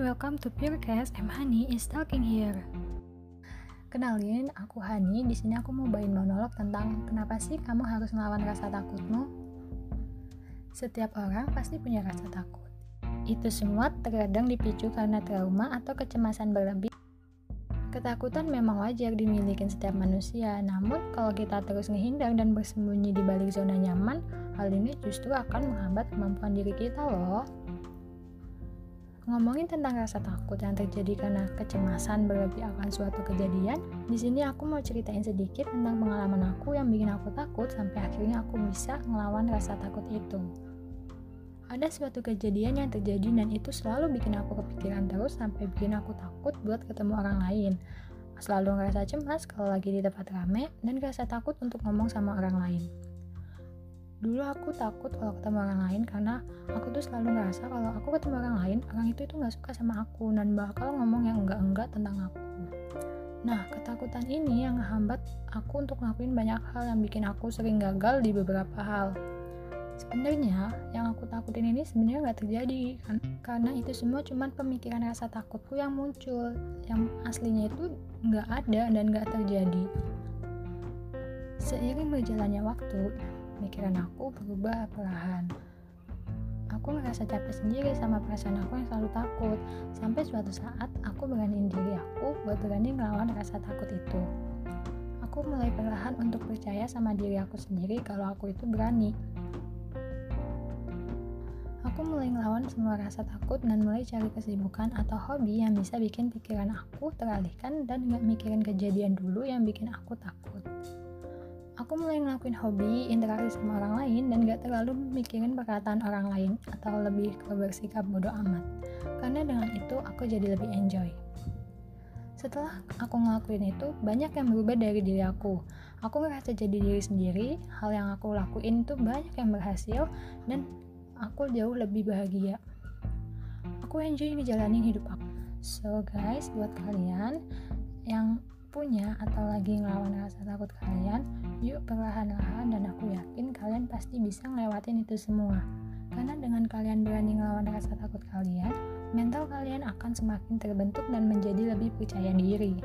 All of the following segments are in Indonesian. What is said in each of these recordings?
welcome to Purecast. I'm Hani is talking here. Kenalin, aku Hani. Di sini aku mau bawain monolog tentang kenapa sih kamu harus melawan rasa takutmu. Setiap orang pasti punya rasa takut. Itu semua terkadang dipicu karena trauma atau kecemasan berlebih. Ketakutan memang wajar dimiliki setiap manusia, namun kalau kita terus menghindar dan bersembunyi di balik zona nyaman, hal ini justru akan menghambat kemampuan diri kita loh. Ngomongin tentang rasa takut yang terjadi karena kecemasan berlebih akan suatu kejadian, di sini aku mau ceritain sedikit tentang pengalaman aku yang bikin aku takut sampai akhirnya aku bisa ngelawan rasa takut itu. Ada suatu kejadian yang terjadi dan itu selalu bikin aku kepikiran terus sampai bikin aku takut buat ketemu orang lain. Selalu ngerasa cemas kalau lagi di tempat rame dan ngerasa takut untuk ngomong sama orang lain. Dulu aku takut kalau ketemu orang lain karena aku tuh selalu ngerasa kalau aku ketemu orang lain, orang itu itu nggak suka sama aku dan bakal ngomong yang enggak-enggak tentang aku. Nah, ketakutan ini yang ngehambat aku untuk ngelakuin banyak hal yang bikin aku sering gagal di beberapa hal. Sebenarnya yang aku takutin ini sebenarnya nggak terjadi kan karena itu semua cuma pemikiran rasa takutku yang muncul, yang aslinya itu nggak ada dan nggak terjadi. Seiring berjalannya waktu, pikiran aku berubah perlahan. Aku ngerasa capek sendiri sama perasaan aku yang selalu takut, sampai suatu saat aku beraniin diri aku buat berani melawan rasa takut itu. Aku mulai perlahan untuk percaya sama diri aku sendiri kalau aku itu berani. Aku mulai ngelawan semua rasa takut dan mulai cari kesibukan atau hobi yang bisa bikin pikiran aku teralihkan dan gak mikirin kejadian dulu yang bikin aku takut aku mulai ngelakuin hobi interaksi sama orang lain dan gak terlalu mikirin perkataan orang lain atau lebih ke bersikap bodoh amat. Karena dengan itu aku jadi lebih enjoy. Setelah aku ngelakuin itu banyak yang berubah dari diri aku. Aku ngerasa jadi diri sendiri hal yang aku lakuin itu banyak yang berhasil dan aku jauh lebih bahagia. Aku enjoy ngejalanin hidup aku. So guys buat kalian yang punya atau lagi ngelawan rasa takut kalian, yuk perlahan-lahan dan aku yakin kalian pasti bisa ngelewatin itu semua. Karena dengan kalian berani ngelawan rasa takut kalian, mental kalian akan semakin terbentuk dan menjadi lebih percaya diri.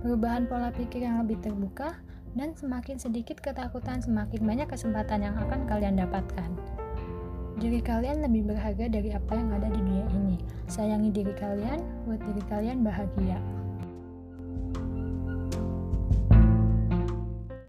Perubahan pola pikir yang lebih terbuka dan semakin sedikit ketakutan, semakin banyak kesempatan yang akan kalian dapatkan. Diri kalian lebih berharga dari apa yang ada di dunia ini. Sayangi diri kalian, buat diri kalian bahagia.